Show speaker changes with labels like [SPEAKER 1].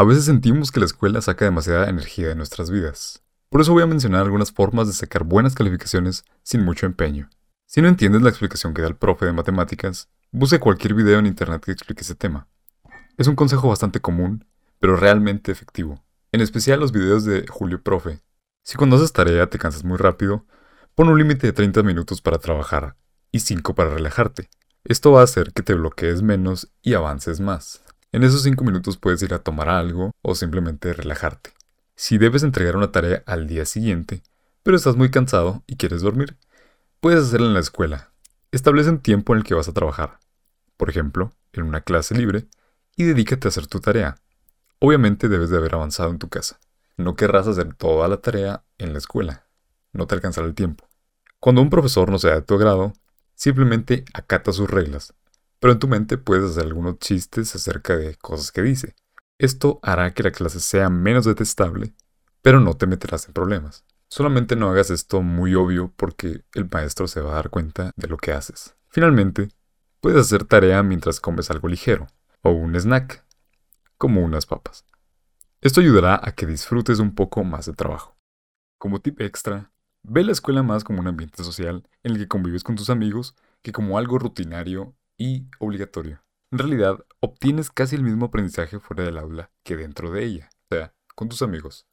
[SPEAKER 1] A veces sentimos que la escuela saca demasiada energía de nuestras vidas. Por eso voy a mencionar algunas formas de sacar buenas calificaciones sin mucho empeño. Si no entiendes la explicación que da el profe de matemáticas, busque cualquier video en internet que explique ese tema. Es un consejo bastante común, pero realmente efectivo. En especial los videos de Julio Profe. Si cuando haces tarea te cansas muy rápido, pon un límite de 30 minutos para trabajar y 5 para relajarte. Esto va a hacer que te bloquees menos y avances más. En esos 5 minutos puedes ir a tomar algo o simplemente relajarte. Si debes entregar una tarea al día siguiente, pero estás muy cansado y quieres dormir, puedes hacerla en la escuela. Establece un tiempo en el que vas a trabajar. Por ejemplo, en una clase libre, y dedícate a hacer tu tarea. Obviamente debes de haber avanzado en tu casa. No querrás hacer toda la tarea en la escuela. No te alcanzará el tiempo. Cuando un profesor no sea de tu agrado, simplemente acata sus reglas pero en tu mente puedes hacer algunos chistes acerca de cosas que dice. Esto hará que la clase sea menos detestable, pero no te meterás en problemas. Solamente no hagas esto muy obvio porque el maestro se va a dar cuenta de lo que haces. Finalmente, puedes hacer tarea mientras comes algo ligero, o un snack, como unas papas. Esto ayudará a que disfrutes un poco más de trabajo. Como tip extra, ve la escuela más como un ambiente social en el que convives con tus amigos que como algo rutinario y obligatorio. En realidad, obtienes casi el mismo aprendizaje fuera del aula que dentro de ella, o sea, con tus amigos.